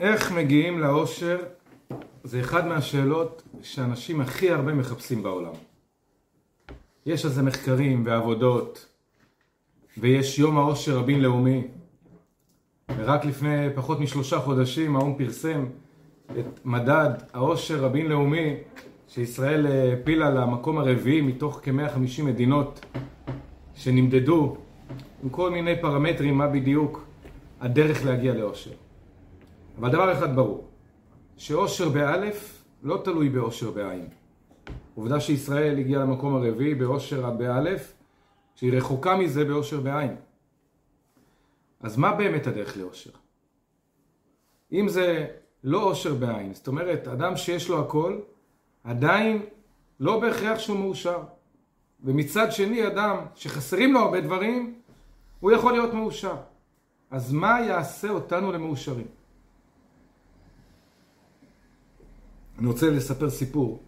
איך מגיעים לאושר זה אחד מהשאלות שאנשים הכי הרבה מחפשים בעולם. יש על זה מחקרים ועבודות, ויש יום האושר הבינלאומי, ורק לפני פחות משלושה חודשים האו"ם פרסם את מדד האושר הבינלאומי שישראל העפילה למקום הרביעי מתוך כ-150 מדינות שנמדדו עם כל מיני פרמטרים מה בדיוק הדרך להגיע לאושר. אבל דבר אחד ברור, שאושר באלף לא תלוי באושר בעין. עובדה שישראל הגיעה למקום הרביעי באושר באלף, שהיא רחוקה מזה באושר בעין. אז מה באמת הדרך לאושר? אם זה לא אושר בעין, זאת אומרת, אדם שיש לו הכל, עדיין לא בהכרח שהוא מאושר. ומצד שני, אדם שחסרים לו הרבה דברים, הוא יכול להיות מאושר. אז מה יעשה אותנו למאושרים? אני רוצה לספר סיפור,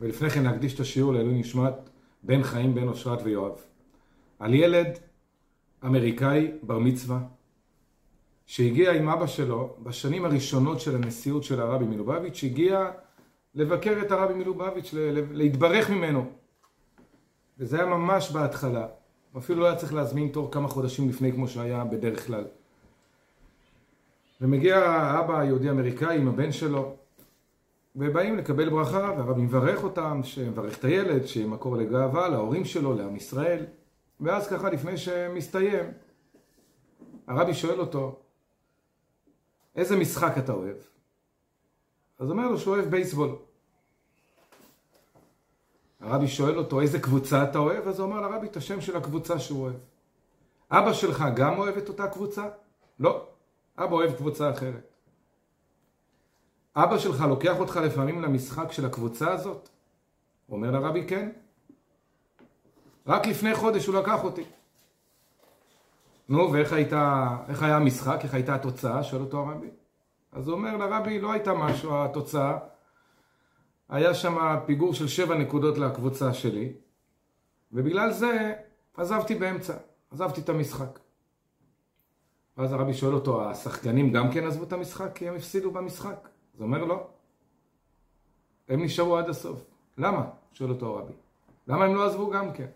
ולפני כן להקדיש את השיעור לעילוי נשמת בן חיים, בן אושרת ויואב, על ילד אמריקאי בר מצווה, שהגיע עם אבא שלו בשנים הראשונות של הנשיאות של הרבי מלובביץ', שהגיע לבקר את הרבי מלובביץ', להתברך ממנו. וזה היה ממש בהתחלה. אפילו לא היה צריך להזמין תור כמה חודשים לפני כמו שהיה בדרך כלל. ומגיע האבא היהודי אמריקאי עם הבן שלו, ובאים לקבל ברכה, והרבי מברך אותם, שמברך את הילד, שיהיה מקור לגאווה להורים שלו, לעם ישראל. ואז ככה, לפני שמסתיים, הרבי שואל אותו, איזה משחק אתה אוהב? אז אומר לו שהוא אוהב בייסבול. הרבי שואל אותו, איזה קבוצה אתה אוהב? אז הוא אומר לרבי את השם של הקבוצה שהוא אוהב. אבא שלך גם אוהב את אותה קבוצה? לא. אבא אוהב קבוצה אחרת. אבא שלך לוקח אותך לפעמים למשחק של הקבוצה הזאת? אומר לרבי, כן. רק לפני חודש הוא לקח אותי. נו, ואיך הייתה, איך היה המשחק? איך הייתה התוצאה? שואל אותו הרבי. אז הוא אומר לרבי, לא הייתה משהו, התוצאה. היה שם פיגור של שבע נקודות לקבוצה שלי, ובגלל זה עזבתי באמצע, עזבתי את המשחק. ואז הרבי שואל אותו, השחקנים גם כן עזבו את המשחק כי הם הפסידו במשחק? אז הוא אומר לו, הם נשארו עד הסוף. למה? שואל אותו הרבי. למה הם לא עזבו גם כן?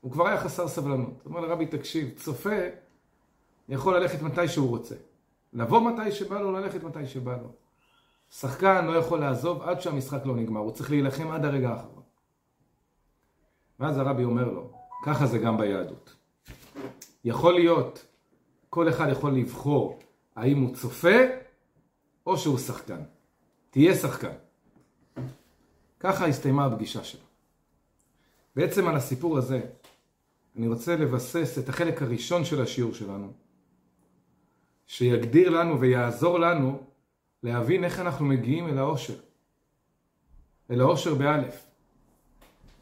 הוא כבר היה חסר סבלנות. הוא אומר לרבי, תקשיב, צופה יכול ללכת מתי שהוא רוצה. לבוא מתי שבא לו, ללכת מתי שבא לו. שחקן לא יכול לעזוב עד שהמשחק לא נגמר, הוא צריך להילחם עד הרגע האחרון. ואז הרבי אומר לו, ככה זה גם ביהדות. יכול להיות, כל אחד יכול לבחור האם הוא צופה או שהוא שחקן. תהיה שחקן. ככה הסתיימה הפגישה שלו. בעצם על הסיפור הזה, אני רוצה לבסס את החלק הראשון של השיעור שלנו, שיגדיר לנו ויעזור לנו להבין איך אנחנו מגיעים אל האושר. אל האושר באלף.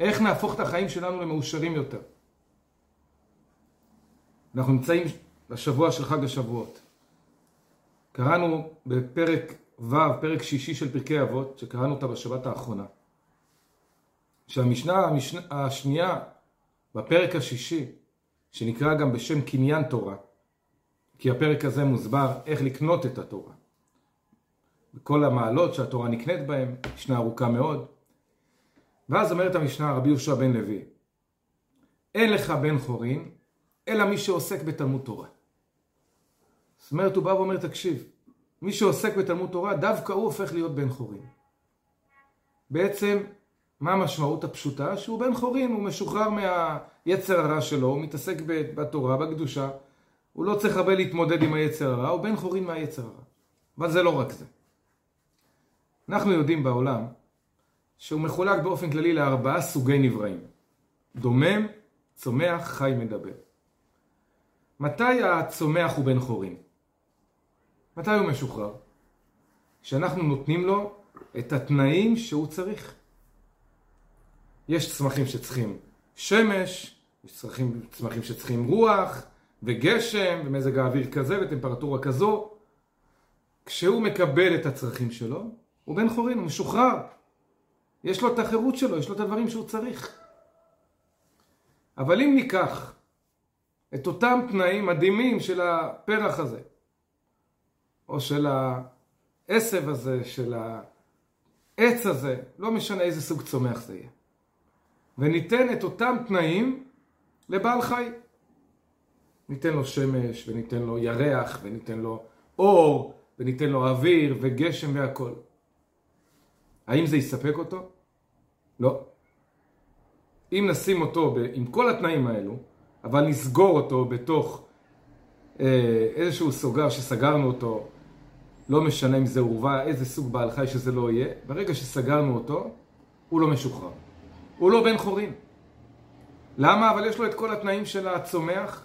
איך נהפוך את החיים שלנו למאושרים יותר. אנחנו נמצאים בשבוע של חג השבועות. קראנו בפרק ו', פרק שישי של פרקי אבות, שקראנו אותה בשבת האחרונה. שהמשנה המשנה, השנייה בפרק השישי, שנקרא גם בשם קניין תורה, כי הפרק הזה מוסבר איך לקנות את התורה. וכל המעלות שהתורה נקנית בהן, משנה ארוכה מאוד. ואז אומרת המשנה רבי יהושע בן לוי, אין לך בן חורין, אלא מי שעוסק בתלמוד תורה. זאת אומרת, הוא בא ואומר, תקשיב, מי שעוסק בתלמוד תורה, דווקא הוא הופך להיות בן חורין. בעצם, מה המשמעות הפשוטה? שהוא בן חורין, הוא משוחרר מהיצר הרע שלו, הוא מתעסק בתורה, בקדושה, הוא לא צריך הרבה להתמודד עם היצר הרע, הוא בן חורין מהיצר הרע. אבל זה לא רק זה. אנחנו יודעים בעולם שהוא מחולק באופן כללי לארבעה סוגי נבראים. דומם, צומח, חי, מדבר. מתי הצומח הוא בן חורין? מתי הוא משוחרר? כשאנחנו נותנים לו את התנאים שהוא צריך. יש צמחים שצריכים שמש, יש צמחים, צמחים שצריכים רוח וגשם ומזג האוויר כזה וטמפרטורה כזו. כשהוא מקבל את הצרכים שלו, הוא בן חורין, הוא משוחרר. יש לו את החירות שלו, יש לו את הדברים שהוא צריך. אבל אם ניקח את אותם תנאים מדהימים של הפרח הזה, או של העשב הזה, של העץ הזה, לא משנה איזה סוג צומח זה יהיה. וניתן את אותם תנאים לבעל חי. ניתן לו שמש, וניתן לו ירח, וניתן לו אור, וניתן לו אוויר, וגשם והכל. האם זה יספק אותו? לא. אם נשים אותו עם כל התנאים האלו, אבל נסגור אותו בתוך אה, איזשהו סוגר שסגרנו אותו, לא משנה אם זה עורבה, איזה סוג בעל חי שזה לא יהיה, ברגע שסגרנו אותו, הוא לא משוחרר. הוא לא בן חורין. למה? אבל יש לו את כל התנאים של הצומח.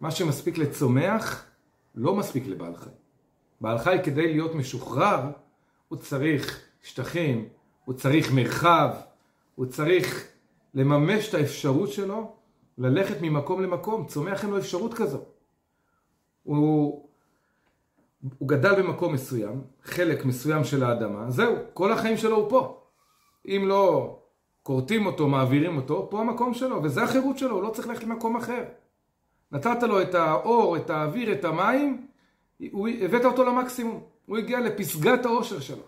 מה שמספיק לצומח, לא מספיק לבעל חי. בעל חי כדי להיות משוחרר, הוא צריך שטחים, הוא צריך מרחב, הוא צריך לממש את האפשרות שלו ללכת ממקום למקום. צומח אין לו אפשרות כזו. הוא, הוא גדל במקום מסוים, חלק מסוים של האדמה, זהו, כל החיים שלו הוא פה. אם לא כורתים אותו, מעבירים אותו, פה המקום שלו, וזה החירות שלו, הוא לא צריך ללכת למקום אחר. נתת לו את האור, את האוויר, את המים, הוא, הבאת אותו למקסימום, הוא הגיע לפסגת האושר שלו.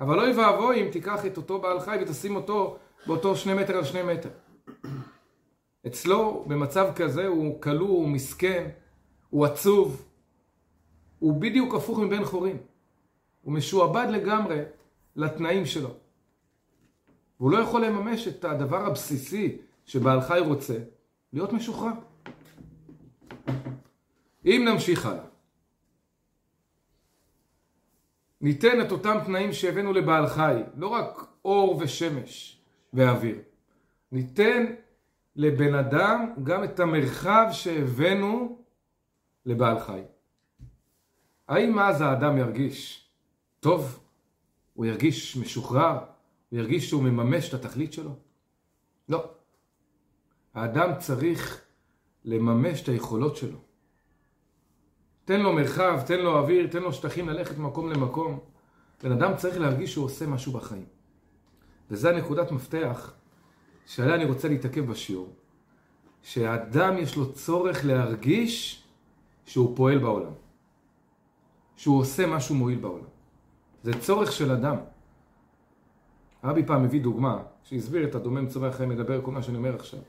אבל אוי ואבוי אם תיקח את אותו בעל חי ותשים אותו באותו שני מטר על שני מטר. אצלו, במצב כזה, הוא כלוא, הוא מסכן, הוא עצוב, הוא בדיוק הפוך מבן חורין. הוא משועבד לגמרי לתנאים שלו. והוא לא יכול לממש את הדבר הבסיסי שבעל חי רוצה, להיות משוחרר. אם נמשיך הלאה, ניתן את אותם תנאים שהבאנו לבעל חי, לא רק אור ושמש ואוויר. ניתן לבן אדם גם את המרחב שהבאנו לבעל חי. האם אז האדם ירגיש טוב? הוא ירגיש משוחרר? הוא ירגיש שהוא מממש את התכלית שלו? לא. האדם צריך לממש את היכולות שלו. תן לו מרחב, תן לו אוויר, תן לו שטחים ללכת ממקום למקום. בן אדם צריך להרגיש שהוא עושה משהו בחיים. וזה הנקודת מפתח שעליה אני רוצה להתעכב בשיעור. שהאדם יש לו צורך להרגיש שהוא פועל בעולם. שהוא עושה משהו מועיל בעולם. זה צורך של אדם. הרבי פעם הביא דוגמה, שהסביר את הדומם צומח חיים מדבר כל מה שאני אומר עכשיו.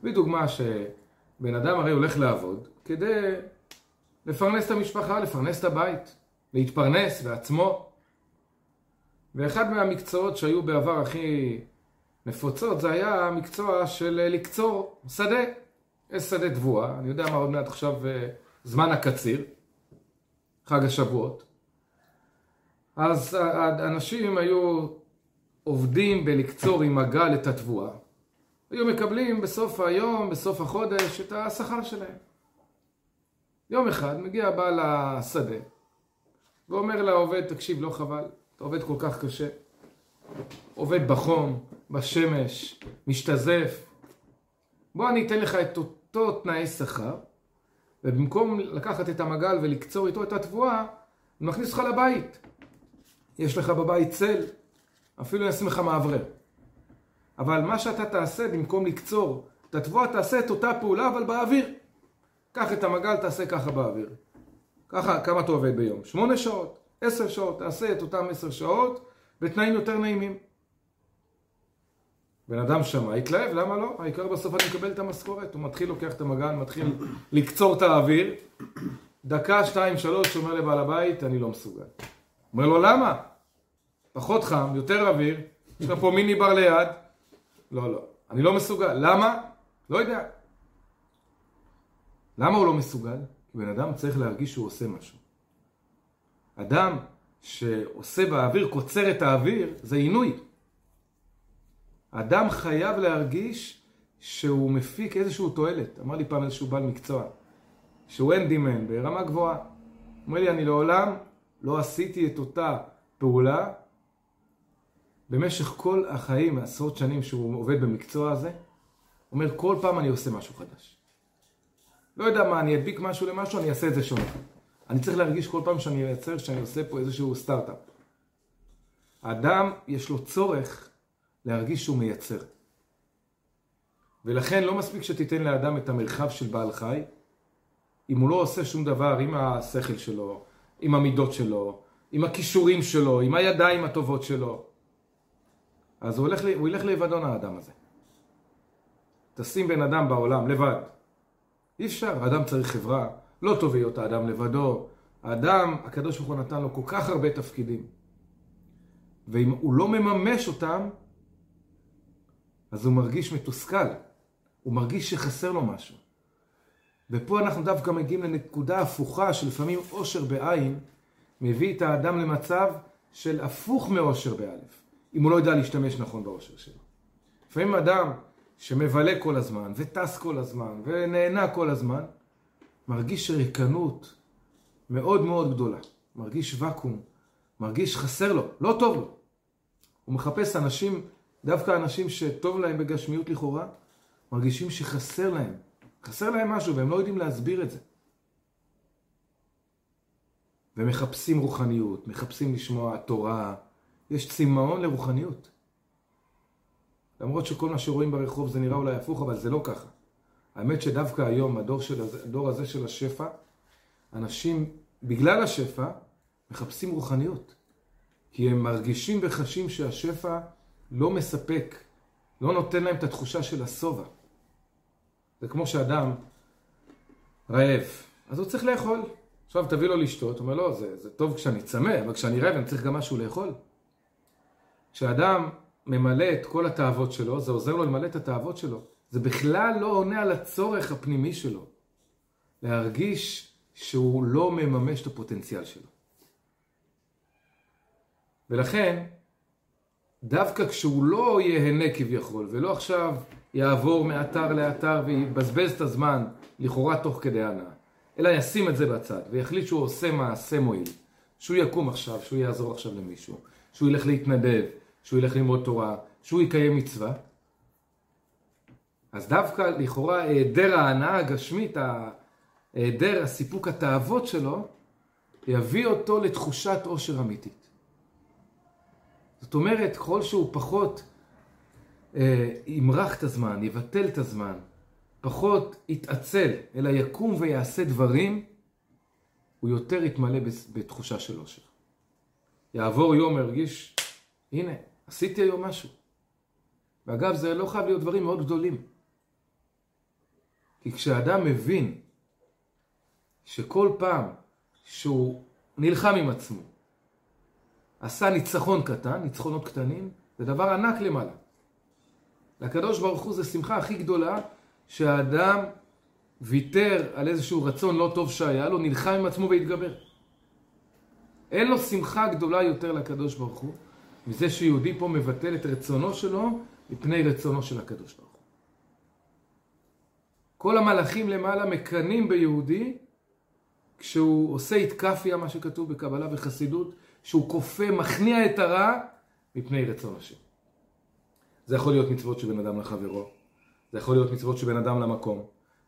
הביא דוגמה שבן אדם הרי הולך לעבוד כדי לפרנס את המשפחה, לפרנס את הבית, להתפרנס בעצמו. ואחד מהמקצועות שהיו בעבר הכי נפוצות זה היה המקצוע של לקצור שדה. יש שדה תבואה, אני יודע מה עוד מעט עכשיו אה, זמן הקציר, חג השבועות. אז האנשים היו עובדים בלקצור עם הגל את התבואה. היו מקבלים בסוף היום, בסוף החודש, את השכר שלהם. יום אחד מגיע בעל השדה ואומר לעובד, תקשיב, לא חבל, אתה עובד כל כך קשה. עובד בחום, בשמש, משתזף. בוא אני אתן לך את אותו תנאי שכר, ובמקום לקחת את המגל ולקצור איתו את התבואה, הוא מכניס אותך לבית. יש לך בבית צל, אפילו ישים לך מאוורר. אבל מה שאתה תעשה, במקום לקצור את התבואה, תעשה את אותה פעולה, אבל באוויר. קח את המגל, תעשה ככה באוויר. ככה, כמה אתה עובד ביום? שמונה שעות, עשר שעות, תעשה את אותם עשר שעות בתנאים יותר נעימים. בן אדם שמע, התלהב, למה לא? העיקר בסוף אני מקבל את המשכורת. הוא מתחיל, לוקח את המגן, מתחיל לקצור את האוויר. דקה, שתיים, שלוש, אומר לבעל הבית, אני לא מסוגל. אומר לו, למה? פחות חם, יותר אוויר, יש לך פה מיני בר ליד. לא, לא, אני לא מסוגל. למה? לא יודע. למה הוא לא מסוגל? כי בן אדם צריך להרגיש שהוא עושה משהו. אדם שעושה באוויר, קוצר את האוויר, זה עינוי. אדם חייב להרגיש שהוא מפיק איזשהו תועלת. אמר לי פעם איזשהו בעל מקצוע, שהוא אנדימן ברמה גבוהה. אומר לי, אני לעולם לא עשיתי את אותה פעולה במשך כל החיים, עשרות שנים שהוא עובד במקצוע הזה. אומר, כל פעם אני עושה משהו חדש. לא יודע מה, אני אדביק משהו למשהו, אני אעשה את זה שונה. אני צריך להרגיש כל פעם שאני מייצר, שאני עושה פה איזשהו סטארט-אפ. האדם, יש לו צורך להרגיש שהוא מייצר. ולכן לא מספיק שתיתן לאדם את המרחב של בעל חי, אם הוא לא עושה שום דבר עם השכל שלו, עם המידות שלו, עם הכישורים שלו, עם הידיים הטובות שלו, אז הוא ילך, הוא ילך לאבדון האדם הזה. תשים בן אדם בעולם לבד. אי אפשר, האדם צריך חברה, לא טוב להיות האדם לבדו. האדם, הקדוש ברוך הוא נתן לו כל כך הרבה תפקידים. ואם הוא לא מממש אותם, אז הוא מרגיש מתוסכל. הוא מרגיש שחסר לו משהו. ופה אנחנו דווקא מגיעים לנקודה הפוכה שלפעמים עושר בעין מביא את האדם למצב של הפוך מעושר באלף, אם הוא לא יודע להשתמש נכון בעושר שלו. לפעמים אדם שמבלה כל הזמן, וטס כל הזמן, ונהנה כל הזמן, מרגיש ריקנות מאוד מאוד גדולה. מרגיש ואקום, מרגיש חסר לו, לא טוב לו. הוא מחפש אנשים, דווקא אנשים שטוב להם בגשמיות לכאורה, מרגישים שחסר להם. חסר להם משהו והם לא יודעים להסביר את זה. ומחפשים רוחניות, מחפשים לשמוע תורה. יש צמאון לרוחניות. למרות שכל מה שרואים ברחוב זה נראה אולי הפוך, אבל זה לא ככה. האמת שדווקא היום, הדור, של, הדור הזה של השפע, אנשים, בגלל השפע, מחפשים רוחניות. כי הם מרגישים וחשים שהשפע לא מספק, לא נותן להם את התחושה של השובע. זה כמו שאדם רעב, אז הוא צריך לאכול. עכשיו תביא לו לשתות, הוא אומר לו, זה, זה טוב כשאני צמא, אבל כשאני רעב אני צריך גם משהו לאכול. כשאדם ממלא את כל התאוות שלו, זה עוזר לו למלא את התאוות שלו. זה בכלל לא עונה על הצורך הפנימי שלו. להרגיש שהוא לא מממש את הפוטנציאל שלו. ולכן, דווקא כשהוא לא ייהנה כביכול, ולא עכשיו יעבור מאתר לאתר ויבזבז את הזמן, לכאורה תוך כדי הנאה, אלא ישים את זה בצד, ויחליט שהוא עושה מעשה מועיל, שהוא יקום עכשיו, שהוא יעזור עכשיו למישהו, שהוא ילך להתנדב, שהוא ילך ללמוד תורה, שהוא יקיים מצווה, אז דווקא לכאורה היעדר ההנאה הגשמית, היעדר הסיפוק התאוות שלו, יביא אותו לתחושת עושר אמיתית. זאת אומרת, ככל שהוא פחות אה, ימרח את הזמן, יבטל את הזמן, פחות יתעצל, אלא יקום ויעשה דברים, הוא יותר יתמלא בתחושה של עושר. יעבור יום, ירגיש, הנה, עשיתי היום משהו. ואגב, זה לא חייב להיות דברים מאוד גדולים. כי כשאדם מבין שכל פעם שהוא נלחם עם עצמו, עשה ניצחון קטן, ניצחונות קטנים, זה דבר ענק למעלה. לקדוש ברוך הוא זה שמחה הכי גדולה שהאדם ויתר על איזשהו רצון לא טוב שהיה לו, נלחם עם עצמו והתגבר. אין לו שמחה גדולה יותר לקדוש ברוך הוא מזה שיהודי פה מבטל את רצונו שלו מפני רצונו של הקדוש ברוך הוא. כל המלאכים למעלה מקנאים ביהודי כשהוא עושה איתקפיה, מה שכתוב בקבלה וחסידות, שהוא כופה, מכניע את הרע מפני רצון השם. זה יכול להיות מצוות שבין אדם לחברו, זה יכול להיות מצוות שבין אדם למקום,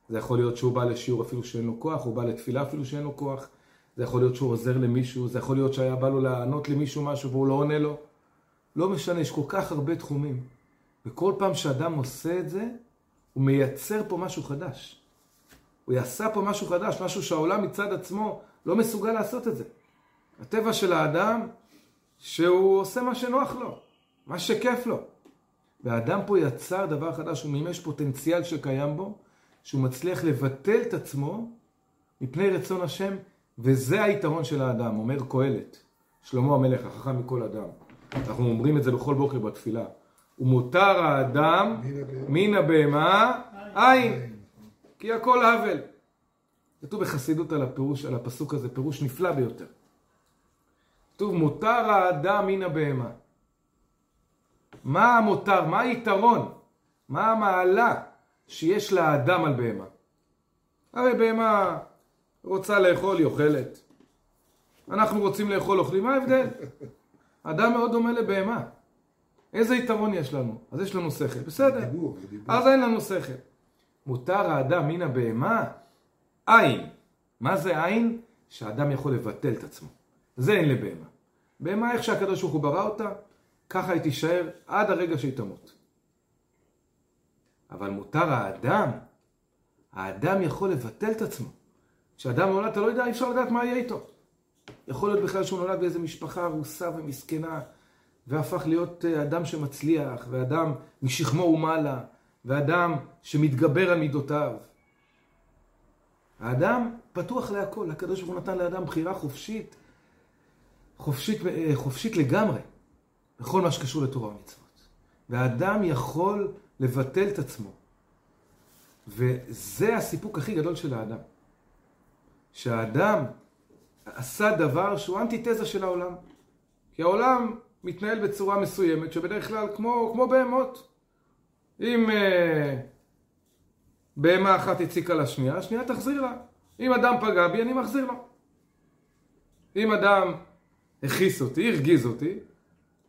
זה יכול להיות שהוא בא לשיעור אפילו שאין לו כוח, הוא בא לתפילה אפילו שאין לו כוח, זה יכול להיות שהוא עוזר למישהו, זה יכול להיות שהיה בא לו לענות למישהו משהו והוא לא עונה לו. לא משנה, יש כל כך הרבה תחומים. וכל פעם שאדם עושה את זה, הוא מייצר פה משהו חדש. הוא יעשה פה משהו חדש, משהו שהעולם מצד עצמו לא מסוגל לעשות את זה. הטבע של האדם, שהוא עושה מה שנוח לו, מה שכיף לו. והאדם פה יצר דבר חדש, הוא מימש פוטנציאל שקיים בו, שהוא מצליח לבטל את עצמו מפני רצון השם, וזה היתרון של האדם, אומר קהלת, שלמה המלך, החכם מכל אדם. אנחנו אומרים את זה בכל בוקר בתפילה. ומותר האדם מן הבהמה אין, כי הכל הבל. כתוב בחסידות על הפירוש, על הפסוק הזה, פירוש נפלא ביותר. כתוב מותר האדם מן הבהמה. מה המותר? מה היתרון? מה המעלה שיש לאדם על בהמה? הרי בהמה רוצה לאכול, היא אוכלת. אנחנו רוצים לאכול, אוכלים, מה ההבדל? אדם מאוד דומה לבהמה. איזה יתרון יש לנו? אז יש לנו שכל, בסדר. אז אין לנו שכל. מותר האדם מן הבהמה? עין. מה זה עין? שהאדם יכול לבטל את עצמו. זה אין לבהמה. בהמה, איך שהקדוש ברוך הוא ברא אותה, ככה היא תישאר עד הרגע שהיא תמות. אבל מותר האדם, האדם יכול לבטל את עצמו. כשאדם נולד, אתה לא יודע, אי אפשר לדעת מה יהיה איתו. יכול להיות בכלל שהוא נולד באיזו משפחה ארוסה ומסכנה, והפך להיות אה, אדם שמצליח, ואדם משכמו ומעלה, ואדם שמתגבר על מידותיו. האדם פתוח להכל, הקדוש ברוך הוא נתן לאדם בחירה חופשית, חופשית, אה, חופשית לגמרי, בכל מה שקשור לתורה ומצוות. והאדם יכול לבטל את עצמו. וזה הסיפוק הכי גדול של האדם. שהאדם עשה דבר שהוא אנטיתזה של העולם. כי העולם מתנהל בצורה מסוימת, שבדרך כלל כמו, כמו בהמות. אם אה, בהמה אחת הציקה לשנייה, השנייה תחזיר לה. אם אדם פגע בי, אני מחזיר לו. אם אדם הכעיס אותי, הרגיז אותי,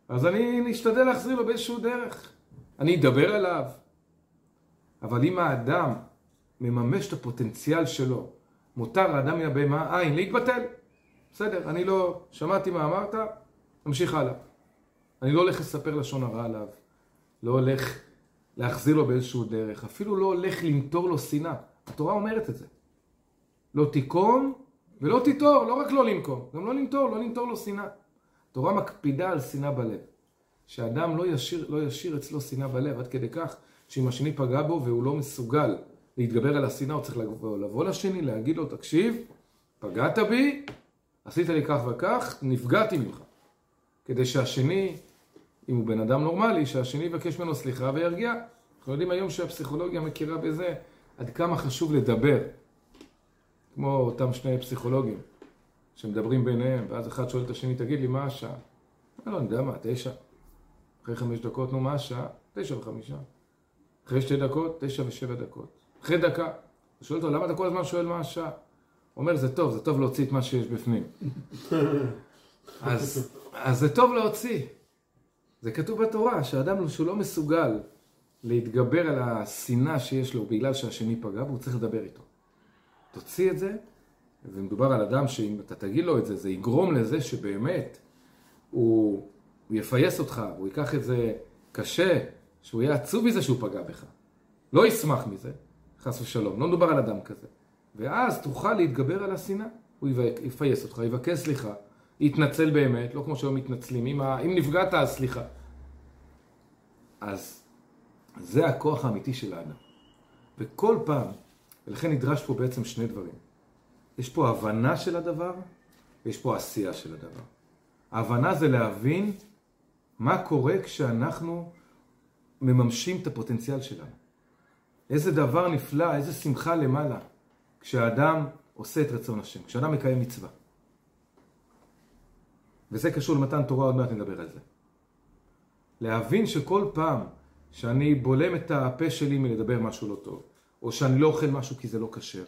אז אני אשתדל להחזיר לו באיזשהו דרך. אני אדבר עליו. אבל אם האדם מממש את הפוטנציאל שלו, מותר לאדם מן הבהמה עין להתבטל. בסדר, אני לא שמעתי מה אמרת, נמשיך הלאה. אני לא הולך לספר לשון הרע עליו, לא הולך להחזיר לו באיזשהו דרך, אפילו לא הולך למטור לו שנאה. התורה אומרת את זה. לא תיקום ולא תיטור, לא רק לא לנקום, גם לא לנטור, לא לנטור לו שנאה. התורה מקפידה על שנאה בלב. שאדם לא ישיר, לא ישיר אצלו שנאה בלב, עד כדי כך שאם השני פגע בו והוא לא מסוגל להתגבר על השנאה, הוא צריך לבוא, לבוא לשני, להגיד לו, תקשיב, פגעת בי, עשית לי כך וכך, נפגעתי ממך. כדי שהשני, אם הוא בן אדם נורמלי, שהשני יבקש ממנו סליחה וירגיע. אנחנו יודעים היום שהפסיכולוגיה מכירה בזה עד כמה חשוב לדבר. כמו אותם שני פסיכולוגים שמדברים ביניהם, ואז אחד שואל את השני, תגיד לי, מה השעה? לא, אני יודע מה, תשע. אחרי חמש דקות, נו, מה השעה? תשע וחמישה. אחרי שתי דקות, תשע ושבע דקות. אחרי דקה, הוא שואל אותו, למה אתה כל הזמן שואל מה השעה? הוא אומר, זה טוב, זה טוב להוציא את מה שיש בפנים. אז, אז זה טוב להוציא. זה כתוב בתורה, שאדם שהוא לא מסוגל להתגבר על השנאה שיש לו בגלל שהשני פגע בו, הוא צריך לדבר איתו. תוציא את זה, ומדובר על אדם שאם אתה תגיד לו את זה, זה יגרום לזה שבאמת הוא, הוא יפייס אותך, הוא ייקח את זה קשה, שהוא יהיה עצוב מזה שהוא פגע בך. לא ישמח מזה, חס ושלום. לא מדובר על אדם כזה. ואז תוכל להתגבר על השנאה. הוא יפייס אותך, יבקש סליחה, יתנצל באמת, לא כמו שהיום מתנצלים. אם, אם נפגעת, אז סליחה. אז זה הכוח האמיתי של האדם. וכל פעם, ולכן נדרש פה בעצם שני דברים. יש פה הבנה של הדבר, ויש פה עשייה של הדבר. ההבנה זה להבין מה קורה כשאנחנו מממשים את הפוטנציאל שלנו. איזה דבר נפלא, איזה שמחה למעלה, כשאדם עושה את רצון השם, כשאדם מקיים מצווה. וזה קשור למתן תורה, עוד מעט נדבר על זה. להבין שכל פעם שאני בולם את הפה שלי מלדבר משהו לא טוב, או שאני לא אוכל משהו כי זה לא כשר,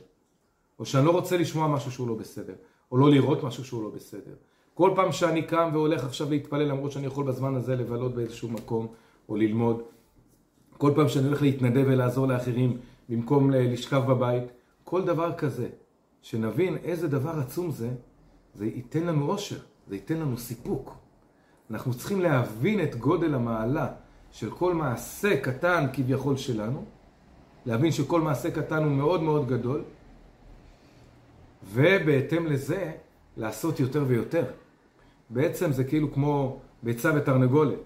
או שאני לא רוצה לשמוע משהו שהוא לא בסדר, או לא לראות משהו שהוא לא בסדר. כל פעם שאני קם והולך עכשיו להתפלל, למרות שאני יכול בזמן הזה לבלות באיזשהו מקום, או ללמוד, כל פעם שאני הולך להתנדב ולעזור לאחרים במקום לשכב בבית, כל דבר כזה, שנבין איזה דבר עצום זה, זה ייתן לנו אושר, זה ייתן לנו סיפוק. אנחנו צריכים להבין את גודל המעלה של כל מעשה קטן כביכול שלנו, להבין שכל מעשה קטן הוא מאוד מאוד גדול, ובהתאם לזה לעשות יותר ויותר. בעצם זה כאילו כמו ביצה ותרנגולת.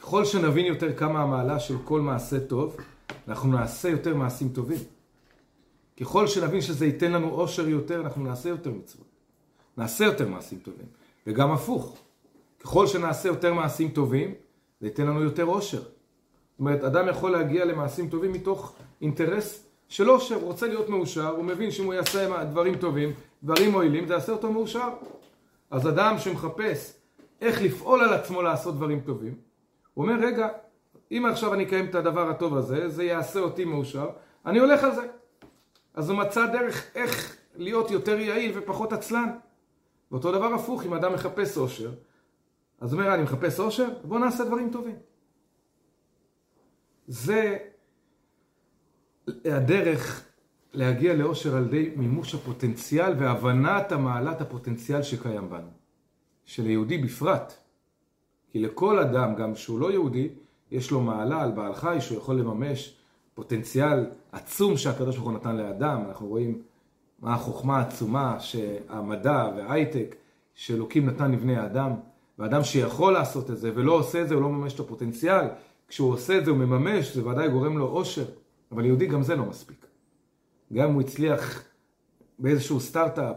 ככל שנבין יותר כמה המעלה של כל מעשה טוב, אנחנו נעשה יותר מעשים טובים. ככל שנבין שזה ייתן לנו אושר יותר, אנחנו נעשה יותר מצוות. נעשה יותר מעשים טובים. וגם הפוך. ככל שנעשה יותר מעשים טובים, זה ייתן לנו יותר אושר. זאת אומרת, אדם יכול להגיע למעשים טובים מתוך אינטרס של אושר. הוא רוצה להיות מאושר, הוא מבין שאם הוא יעשה דברים טובים, דברים מועילים, זה יעשה אותו מאושר. אז אדם שמחפש איך לפעול על עצמו לעשות דברים טובים, הוא אומר, רגע, אם עכשיו אני אקיים את הדבר הטוב הזה, זה יעשה אותי מאושר, אני הולך על זה. אז הוא מצא דרך איך להיות יותר יעיל ופחות עצלן. ואותו דבר הפוך, אם אדם מחפש אושר, אז הוא אומר, אני מחפש אושר? בוא נעשה דברים טובים. זה הדרך להגיע לאושר על ידי מימוש הפוטנציאל והבנת המעלת הפוטנציאל שקיים בנו. שליהודי בפרט. כי לכל אדם, גם שהוא לא יהודי, יש לו מעלה על בעל חי שהוא יכול לממש פוטנציאל עצום שהקדוש ברוך הוא נתן לאדם. אנחנו רואים מה החוכמה העצומה שהמדע וההייטק שאלוקים נתן לבני האדם, ואדם שיכול לעשות את זה ולא עושה את זה, הוא לא מממש את הפוטנציאל. כשהוא עושה את זה הוא מממש, זה ודאי גורם לו אושר, אבל יהודי גם זה לא מספיק. גם אם הוא הצליח באיזשהו סטארט-אפ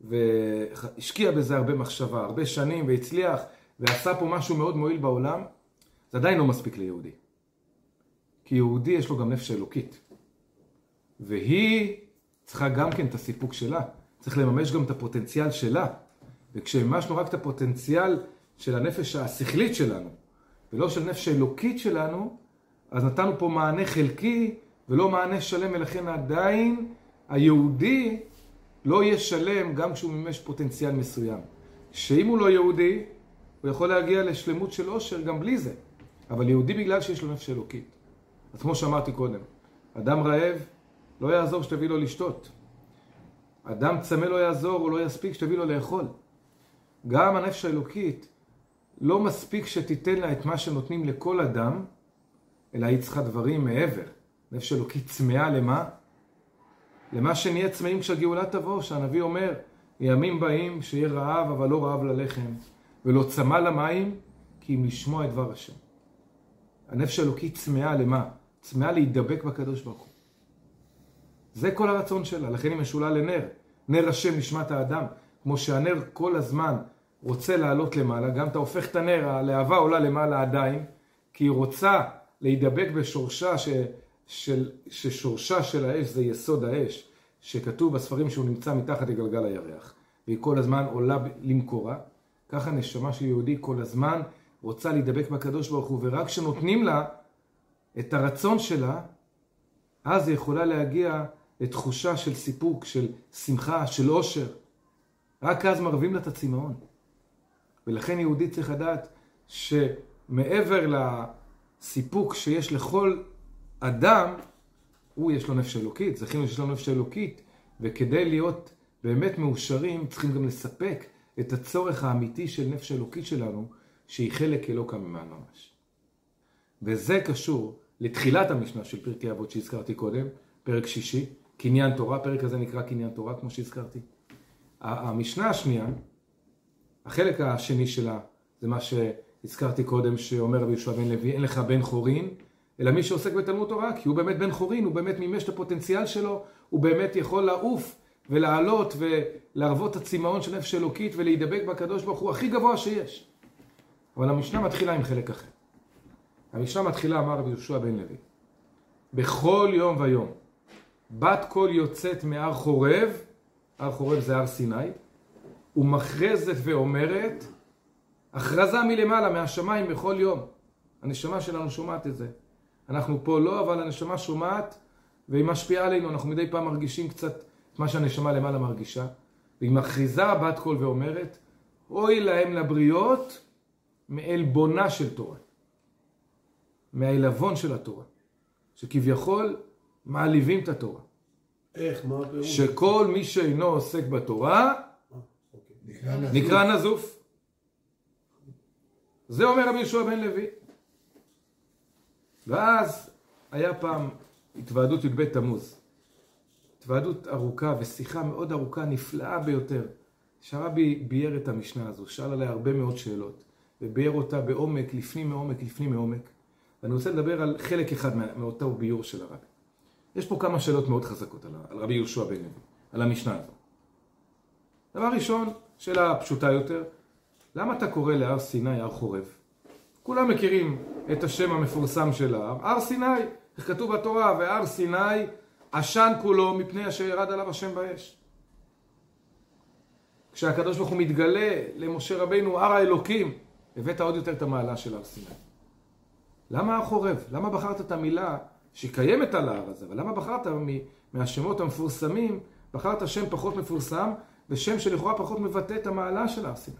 והשקיע בזה הרבה מחשבה, הרבה שנים והצליח ועשה פה משהו מאוד מועיל בעולם, זה עדיין לא מספיק ליהודי. כי יהודי יש לו גם נפש אלוקית. והיא צריכה גם כן את הסיפוק שלה. צריך לממש גם את הפוטנציאל שלה. וכשמימשנו רק את הפוטנציאל של הנפש השכלית שלנו, ולא של נפש אלוקית שלנו, אז נתנו פה מענה חלקי ולא מענה שלם, ולכן עדיין היהודי לא יהיה שלם גם כשהוא מימש פוטנציאל מסוים. שאם הוא לא יהודי, הוא יכול להגיע לשלמות של עושר גם בלי זה. אבל יהודי בגלל שיש לו נפש אלוקית. אז כמו שאמרתי קודם, אדם רעב, לא יעזור שתביא לו לשתות. אדם צמא לא יעזור, הוא לא יספיק שתביא לו לאכול. גם הנפש האלוקית, לא מספיק שתיתן לה את מה שנותנים לכל אדם, אלא היא צריכה דברים מעבר. נפש אלוקית צמאה למה? למה שנהיה צמאים כשהגאולה תבוא, שהנביא אומר, ימים באים שיהיה רעב אבל לא רעב ללחם, ולא צמא למים, כי אם לשמוע את דבר השם. הנפש האלוקית צמאה למה? צמאה להידבק בקדוש ברוך הוא. זה כל הרצון שלה, לכן היא משולה לנר. נר השם נשמת האדם. כמו שהנר כל הזמן רוצה לעלות למעלה, גם אתה הופך את הנר, הלהבה עולה למעלה עדיין, כי היא רוצה להידבק בשורשה, ש, של, ששורשה של האש זה יסוד האש, שכתוב בספרים שהוא נמצא מתחת לגלגל הירח, והיא כל הזמן עולה למקורה, ככה נשמה של יהודי כל הזמן רוצה להידבק בקדוש ברוך הוא, ורק כשנותנים לה את הרצון שלה, אז היא יכולה להגיע לתחושה של סיפוק, של שמחה, של עושר. רק אז מרבים לה את הצמאון. ולכן יהודי צריך לדעת שמעבר לסיפוק שיש לכל אדם, הוא יש לו נפש אלוקית, זכינו שיש לו נפש אלוקית, וכדי להיות באמת מאושרים, צריכים גם לספק את הצורך האמיתי של נפש אלוקית שלנו, שהיא חלק אלוקה ממעל ממש. וזה קשור לתחילת המשנה של פרקי אבות שהזכרתי קודם, פרק שישי, קניין תורה, פרק הזה נקרא קניין תורה, כמו שהזכרתי. המשנה השנייה, החלק השני שלה, זה מה שהזכרתי קודם, שאומר רבי יהושע בן לוי, אין לך בן חורין, אלא מי שעוסק בתלמוד תורה, כי הוא באמת בן חורין, הוא באמת מימש את הפוטנציאל שלו, הוא באמת יכול לעוף ולעלות ולהרוות את הצמאון של נפש אלוקית ולהידבק בקדוש ברוך הוא הכי גבוה שיש. אבל המשנה מתחילה עם חלק אחר. המשנה מתחילה, אמר רבי יהושע בן לוי, בכל יום ויום, בת קול יוצאת מהר חורב, הר חורב זה הר סיני, ומכרזת ואומרת, הכרזה מלמעלה, מהשמיים בכל יום. הנשמה שלנו שומעת את זה. אנחנו פה לא, אבל הנשמה שומעת והיא משפיעה עלינו, אנחנו מדי פעם מרגישים קצת את מה שהנשמה למעלה מרגישה. והיא מכריזה בת קול ואומרת, אוי להם לבריות מעלבונה של תורה. מהעלבון של התורה. שכביכול מעליבים את התורה. איך? מה הפירוש? שכל מי שאינו עוסק בתורה אוקיי. נקרא נזוף. זה אומר רבי יהושע בן לוי. ואז היה פעם התוועדות י"ב תמוז. התוועדות ארוכה ושיחה מאוד ארוכה, נפלאה ביותר. שהרבי ביאר את המשנה הזו, שאל עליה הרבה מאוד שאלות, וביאר אותה בעומק, לפנים מעומק, לפנים מעומק. ואני רוצה לדבר על חלק אחד מאותו ביור של הרבי. יש פה כמה שאלות מאוד חזקות על, על רבי יהושע בן לוי, על המשנה הזו. דבר ראשון, שאלה פשוטה יותר, למה אתה קורא להר סיני הר חורב? כולם מכירים את השם המפורסם של ההר, הר סיני, איך כתוב בתורה, והר סיני עשן כולו מפני אשר ירד עליו השם באש. כשהקדוש ברוך הוא מתגלה למשה רבינו, הר האלוקים, הבאת עוד יותר את המעלה של הר סיני. למה הר חורב? למה בחרת את המילה שקיימת על ההר הזה, אבל למה בחרת מהשמות המפורסמים, בחרת שם פחות מפורסם, ושם שלכאורה פחות מבטא את המעלה של הר סיני?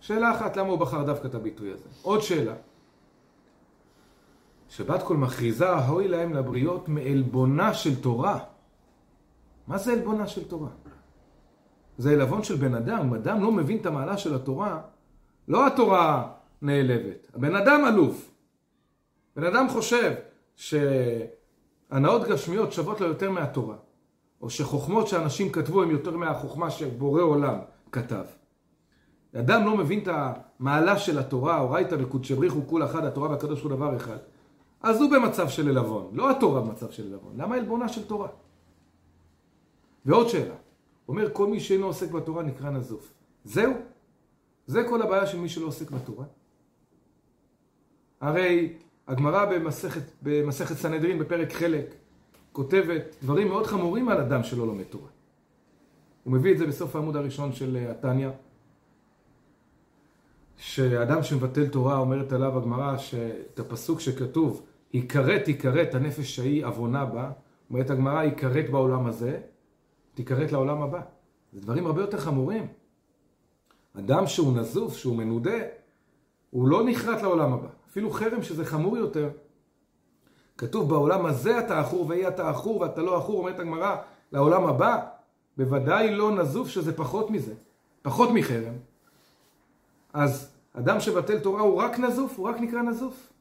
שאלה אחת, למה הוא בחר דווקא את הביטוי הזה? עוד שאלה. שבת קול מכריזה, הוי להם לבריות מעלבונה של תורה. מה זה עלבונה של תורה? זה עלבון של בן אדם. אם אדם לא מבין את המעלה של התורה, לא התורה נעלבת, הבן אדם אלוף. בן אדם חושב שהתורה הנאות גשמיות שוות לו יותר מהתורה, או שחוכמות שאנשים כתבו הן יותר מהחוכמה שבורא עולם כתב. אדם לא מבין את המעלה של התורה, אורייתא וקודשא בריך הוא כול אחד, התורה והקדוש הוא דבר אחד. אז הוא במצב של עלבון, לא התורה במצב של עלבון. למה עלבונה של תורה? ועוד שאלה, אומר כל מי שאינו עוסק בתורה נקרא נזוף. זהו? זה כל הבעיה של מי שלא עוסק בתורה. הרי הגמרא במסכת, במסכת סנהדרין בפרק חלק כותבת דברים מאוד חמורים על אדם שלא לומד תורה. הוא מביא את זה בסוף העמוד הראשון של אה, התניא, שאדם שמבטל תורה אומרת עליו הגמרא שאת הפסוק שכתוב יכרת יכרת הנפש ההיא עוונה בה, אומרת הגמרא יכרת בעולם הזה, תיכרת לעולם הבא. זה דברים הרבה יותר חמורים. אדם שהוא נזוף, שהוא מנודה, הוא לא נחרט לעולם הבא. אפילו חרם שזה חמור יותר. כתוב בעולם הזה אתה עכור ואי אתה עכור ואתה לא עכור, אומרת הגמרא, לעולם הבא, בוודאי לא נזוף שזה פחות מזה, פחות מחרם. אז אדם שבטל תורה הוא רק נזוף, הוא רק נקרא נזוף.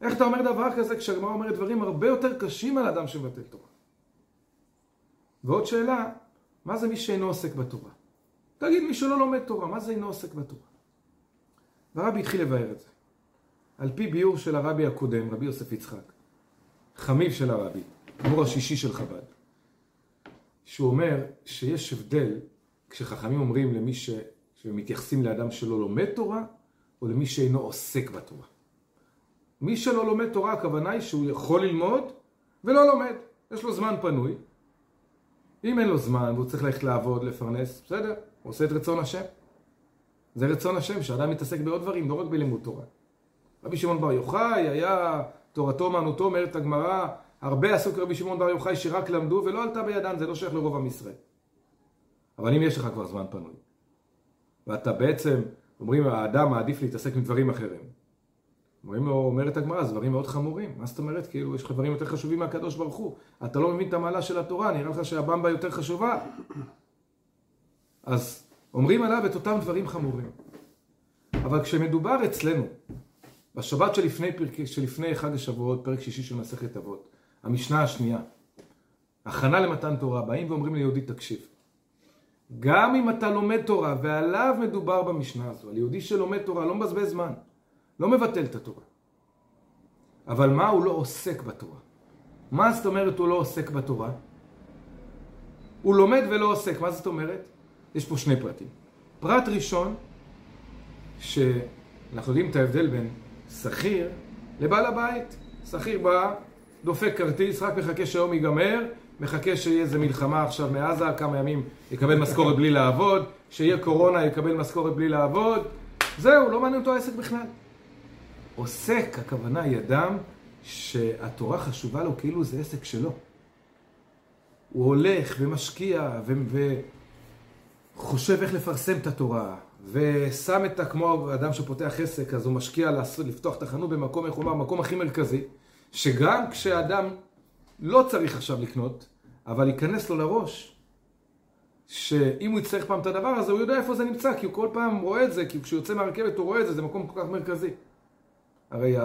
איך אתה אומר דבר כזה כשהגמרא אומרת דברים הרבה יותר קשים על אדם שבטל תורה? ועוד שאלה, מה זה מי שאינו עוסק בתורה? תגיד, מי שלא לומד תורה, מה זה אינו עוסק בתורה? והרבי התחיל לבאר את זה. על פי ביור של הרבי הקודם, רבי יוסף יצחק, חמיב של הרבי, מור השישי של חב"ד, שהוא אומר שיש הבדל כשחכמים אומרים למי ש... שמתייחסים לאדם שלא לומד תורה, או למי שאינו עוסק בתורה. מי שלא לומד תורה, הכוונה היא שהוא יכול ללמוד ולא לומד. יש לו זמן פנוי. אם אין לו זמן והוא צריך ללכת לעבוד, לפרנס, בסדר, הוא עושה את רצון השם. זה רצון השם, שאדם מתעסק בעוד דברים, לא רק בלימוד תורה. רבי שמעון בר יוחאי היה תורתו אומנותו, אומרת הגמרא, הרבה עשו כרבי שמעון בר יוחאי שרק למדו ולא עלתה בידן, זה לא שייך לרוב עם ישראל. אבל אם יש לך כבר זמן פנוי, ואתה בעצם, אומרים, האדם מעדיף להתעסק עם דברים אחרים. אומרים לו, אומרת הגמרא, זה דברים מאוד חמורים. מה זאת אומרת? כאילו, יש לך דברים יותר חשובים מהקדוש ברוך הוא. אתה לא מבין את המעלה של התורה, נראה לך שהבמבה יותר חשובה. אז אומרים עליו את אותם דברים חמורים. אבל כשמדובר אצלנו, בשבת שלפני, פרק, שלפני חג השבועות, פרק שישי של מסכת אבות, המשנה השנייה, הכנה למתן תורה, באים ואומרים ליהודי, תקשיב, גם אם אתה לומד תורה, ועליו מדובר במשנה הזו, על יהודי שלומד תורה, לא מבזבז זמן, לא מבטל את התורה. אבל מה הוא לא עוסק בתורה? מה זאת אומרת הוא לא עוסק בתורה? הוא לומד ולא עוסק, מה זאת אומרת? יש פה שני פרטים. פרט ראשון, שאנחנו יודעים את ההבדל בין שכיר לבעל הבית. שכיר בא, דופק כרטיס, רק מחכה שהיום ייגמר, מחכה שיהיה איזה מלחמה עכשיו מעזה, כמה ימים יקבל משכורת בלי לעבוד, שיהיה קורונה יקבל משכורת בלי לעבוד, זהו, לא מעניין אותו העסק בכלל. עוסק, הכוונה היא אדם שהתורה חשובה לו כאילו זה עסק שלו. הוא הולך ומשקיע וחושב איך לפרסם את התורה, ושם את, כמו אדם שפותח עסק, אז הוא משקיע לעשות, לפתוח את החנות במקום, איך הוא אומר, המקום הכי מרכזי, שגם כשאדם לא צריך עכשיו לקנות, אבל ייכנס לו לראש, שאם הוא יצטרך פעם את הדבר הזה, הוא יודע איפה זה נמצא, כי הוא כל פעם רואה את זה, כי כשהוא יוצא מהרכבת הוא רואה את זה, זה מקום כל כך מרכזי. הרי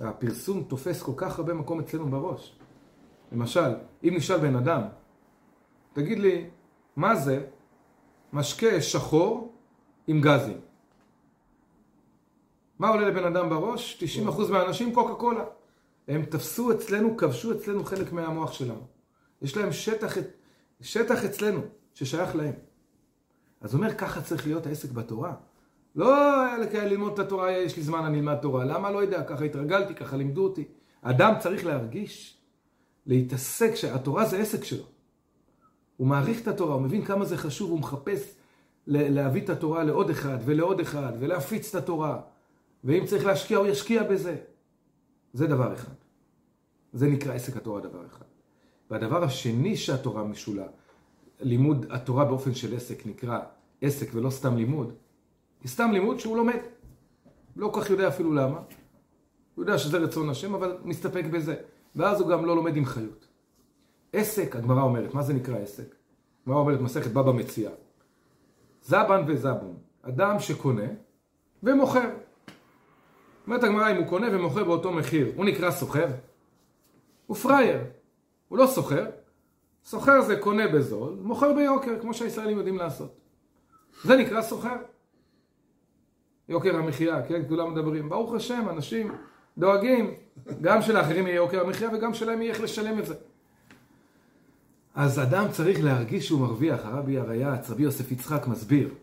הפרסום תופס כל כך הרבה מקום אצלנו בראש. למשל, אם נשאל בן אדם, תגיד לי, מה זה משקה שחור עם גזים? מה עולה לבן אדם בראש? 90% מהאנשים קוקה קולה. הם תפסו אצלנו, כבשו אצלנו חלק מהמוח שלנו. יש להם שטח, שטח אצלנו ששייך להם. אז הוא אומר, ככה צריך להיות העסק בתורה. לא ללמוד את התורה, יש לי זמן, אני אלמד תורה. למה? לא יודע, ככה התרגלתי, ככה לימדו אותי. אדם צריך להרגיש, להתעסק, שהתורה זה עסק שלו. הוא מעריך את התורה, הוא מבין כמה זה חשוב, הוא מחפש להביא את התורה לעוד אחד ולעוד אחד, ולהפיץ את התורה. ואם צריך להשקיע, הוא ישקיע בזה. זה דבר אחד. זה נקרא עסק התורה דבר אחד. והדבר השני שהתורה משולה, לימוד התורה באופן של עסק נקרא עסק ולא סתם לימוד, סתם לימוד שהוא לומד. לא כל כך יודע אפילו למה. הוא יודע שזה רצון השם, אבל מסתפק בזה. ואז הוא גם לא לומד עם חיות. עסק, הגמרא אומרת, מה זה נקרא עסק? הגמרא אומרת מסכת בבא מציאה. זבן וזבון, אדם שקונה ומוכר. אומרת הגמרא, אם הוא קונה ומוכר באותו מחיר, הוא נקרא סוחר? הוא פראייר, הוא לא סוחר. סוחר זה קונה בזול, מוכר ביוקר, כמו שהישראלים יודעים לעשות. זה נקרא סוחר. יוקר המחיה, כן? כולם מדברים. ברוך השם, אנשים דואגים, גם שלאחרים יהיה יוקר המחיה וגם שלהם יהיה איך לשלם את זה. אז אדם צריך להרגיש שהוא מרוויח. הרבי הרייץ, רבי יוסף יצחק מסביר.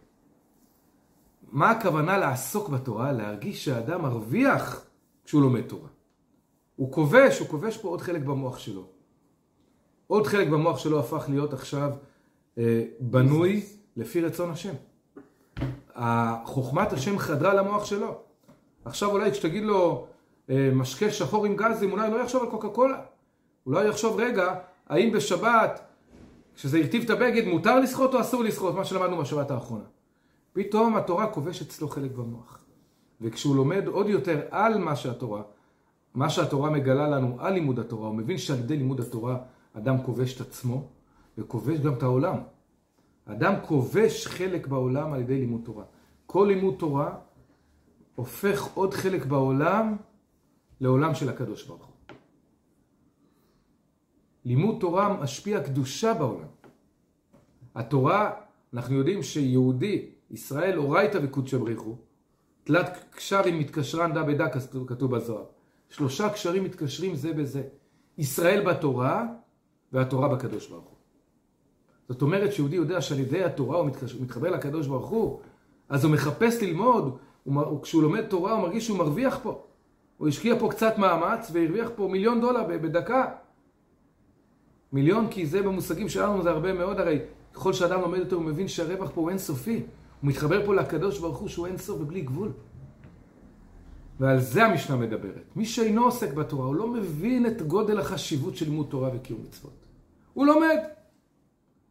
מה הכוונה לעסוק בתורה? להרגיש שהאדם מרוויח כשהוא לומד תורה. הוא כובש, הוא כובש פה עוד חלק במוח שלו. עוד חלק במוח שלו הפך להיות עכשיו אה, בנוי לפי רצון השם. חוכמת השם חדרה למוח שלו. עכשיו אולי כשתגיד לו אה, משקה שחור עם גזים, אולי לא יחשוב על קוקה קולה. אולי יחשוב רגע, האם בשבת, כשזה הרטיב את הבגד, מותר לשחות או אסור לשחות, מה שלמדנו בשבת האחרונה. פתאום התורה כובשת אצלו חלק במוח. וכשהוא לומד עוד יותר על מה שהתורה, מה שהתורה מגלה לנו על לימוד התורה, הוא מבין שעל ידי לימוד התורה אדם כובש את עצמו וכובש גם את העולם. אדם כובש חלק בעולם על ידי לימוד תורה. כל לימוד תורה הופך עוד חלק בעולם לעולם של הקדוש ברוך הוא. לימוד תורה משפיע קדושה בעולם. התורה, אנחנו יודעים שיהודי, ישראל אורייתא וקודשא בריחו, תלת קשרים מתקשרן דה בדה כתוב בזוהר. שלושה קשרים מתקשרים זה בזה. ישראל בתורה והתורה בקדוש ברוך הוא. זאת אומרת שיהודי יודע שעל ידי התורה הוא מתחבר לקדוש ברוך הוא, אז הוא מחפש ללמוד, וכשהוא לומד תורה הוא מרגיש שהוא מרוויח פה. הוא השקיע פה קצת מאמץ והרוויח פה מיליון דולר בדקה. מיליון כי זה במושגים שלנו זה הרבה מאוד, הרי ככל שאדם לומד יותר הוא מבין שהרווח פה הוא אינסופי. הוא מתחבר פה לקדוש ברוך הוא שהוא אינסוף ובלי גבול. ועל זה המשנה מדברת. מי שאינו עוסק בתורה, הוא לא מבין את גודל החשיבות של לימוד תורה וקיום מצוות. הוא לומד.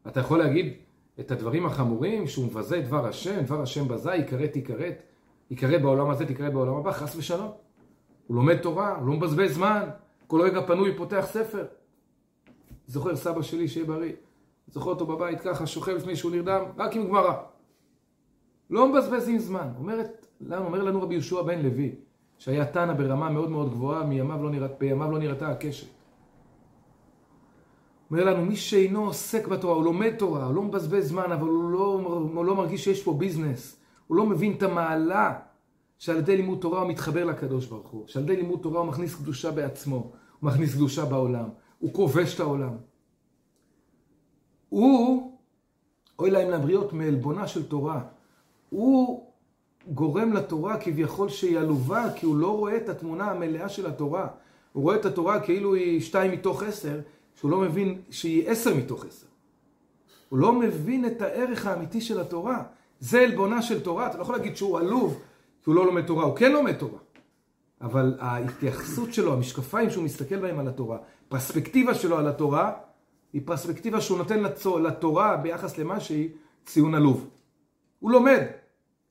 אתה יכול להגיד את הדברים החמורים, שהוא מבזה את דבר השם, דבר השם בזה, יכרת תיכרת, יכרת בעולם הזה, תיכרת בעולם הבא, חס ושלום. הוא לומד תורה, הוא לא מבזבז זמן, כל רגע פנוי פותח ספר. זוכר סבא שלי שיהיה בריא, זוכר אותו בבית ככה, שוכב לפני שהוא נרדם, רק עם גמרא. לא מבזבזים זמן. אומרת, אומר לנו רבי יהושע בן לוי, שהיה תנא ברמה מאוד מאוד גבוהה, מימיו לא, נראית, בימיו לא נראתה הקשת. אומר לנו, מי שאינו עוסק בתורה, הוא לומד תורה, הוא לא מבזבז זמן, אבל הוא לא, הוא לא מרגיש שיש פה ביזנס. הוא לא מבין את המעלה שעל ידי לימוד תורה הוא מתחבר לקדוש ברוך הוא. שעל ידי לימוד תורה הוא מכניס קדושה בעצמו, הוא מכניס קדושה בעולם, הוא כובש את העולם. הוא, אוי להם לבריות מעלבונה של תורה. הוא גורם לתורה כביכול שהיא עלובה, כי הוא לא רואה את התמונה המלאה של התורה. הוא רואה את התורה כאילו היא שתיים מתוך עשר, שהוא לא מבין שהיא עשר מתוך עשר. הוא לא מבין את הערך האמיתי של התורה. זה עלבונה של תורה. אתה לא יכול להגיד שהוא עלוב כי הוא לא לומד תורה. הוא כן לומד תורה. אבל ההתייחסות שלו, המשקפיים שהוא מסתכל בהם על התורה, פרספקטיבה שלו על התורה, היא פרספקטיבה שהוא נותן לתורה ביחס למה שהיא ציון עלוב. הוא לומד,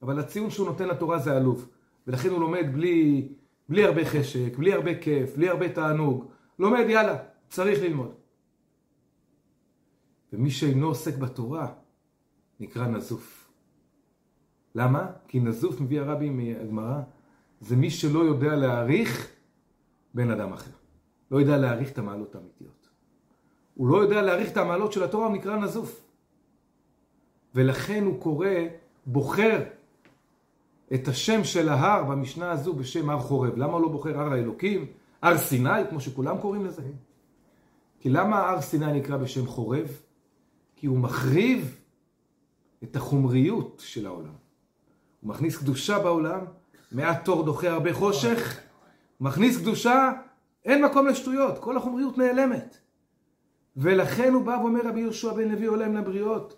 אבל הציון שהוא נותן לתורה זה עלוב. ולכן הוא לומד בלי, בלי הרבה חשק, בלי הרבה כיף, בלי הרבה תענוג. לומד, יאללה, צריך ללמוד. ומי שאינו עוסק בתורה נקרא נזוף. למה? כי נזוף, מביא הרבי מהגמרא, זה מי שלא יודע להעריך בן אדם אחר. לא יודע להעריך את המעלות האמיתיות. הוא לא יודע להעריך את המעלות של התורה, הוא נקרא נזוף. ולכן הוא קורא, בוחר את השם של ההר במשנה הזו בשם הר חורב. למה הוא לא בוחר הר האלוקים? הר סיני, כמו שכולם קוראים לזה? כי למה הר סיני נקרא בשם חורב? כי הוא מחריב את החומריות של העולם. הוא מכניס קדושה בעולם, מעט תור דוחה הרבה חושך, מכניס קדושה, אין מקום לשטויות, כל החומריות נעלמת. ולכן הוא בא ואומר רבי יהושע בן לוי עולם לבריות,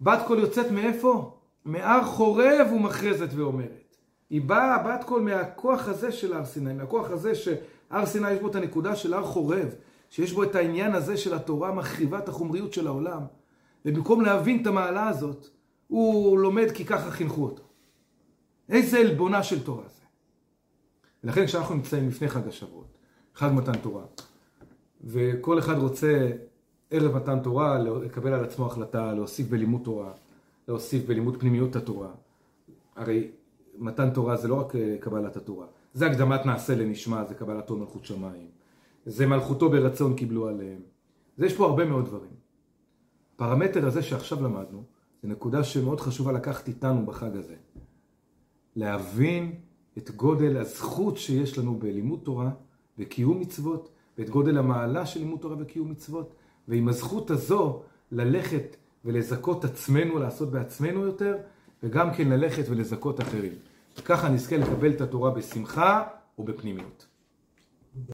בת קול יוצאת מאיפה? מהר חורב ומכרזת ואומרת. היא באה, בת קול, מהכוח הזה של הר סיני, מהכוח הזה שהר סיני יש בו את הנקודה של הר חורב, שיש בו את העניין הזה של התורה מחריבה את החומריות של העולם, ובמקום להבין את המעלה הזאת, הוא לומד כי ככה חינכו אותו. איזה עלבונה של תורה זה. ולכן כשאנחנו נמצאים לפני חג השבועות, חג מתן תורה, וכל אחד רוצה ערב מתן תורה לקבל על עצמו החלטה, להוסיף בלימוד תורה, להוסיף בלימוד פנימיות התורה. הרי מתן תורה זה לא רק אה, קבלת התורה, זה הקדמת נעשה לנשמע, זה קבלת עול מלכות שמיים. זה מלכותו ברצון קיבלו עליהם. אז יש פה הרבה מאוד דברים. הפרמטר הזה שעכשיו למדנו, זה נקודה שמאוד חשובה לקחת איתנו בחג הזה. להבין את גודל הזכות שיש לנו בלימוד תורה וקיום מצוות, ואת גודל המעלה של לימוד תורה וקיום מצוות, ועם הזכות הזו ללכת ולזכות עצמנו, לעשות בעצמנו יותר, וגם כן ללכת ולזכות אחרים. וככה נזכה לקבל את התורה בשמחה ובפנימיות.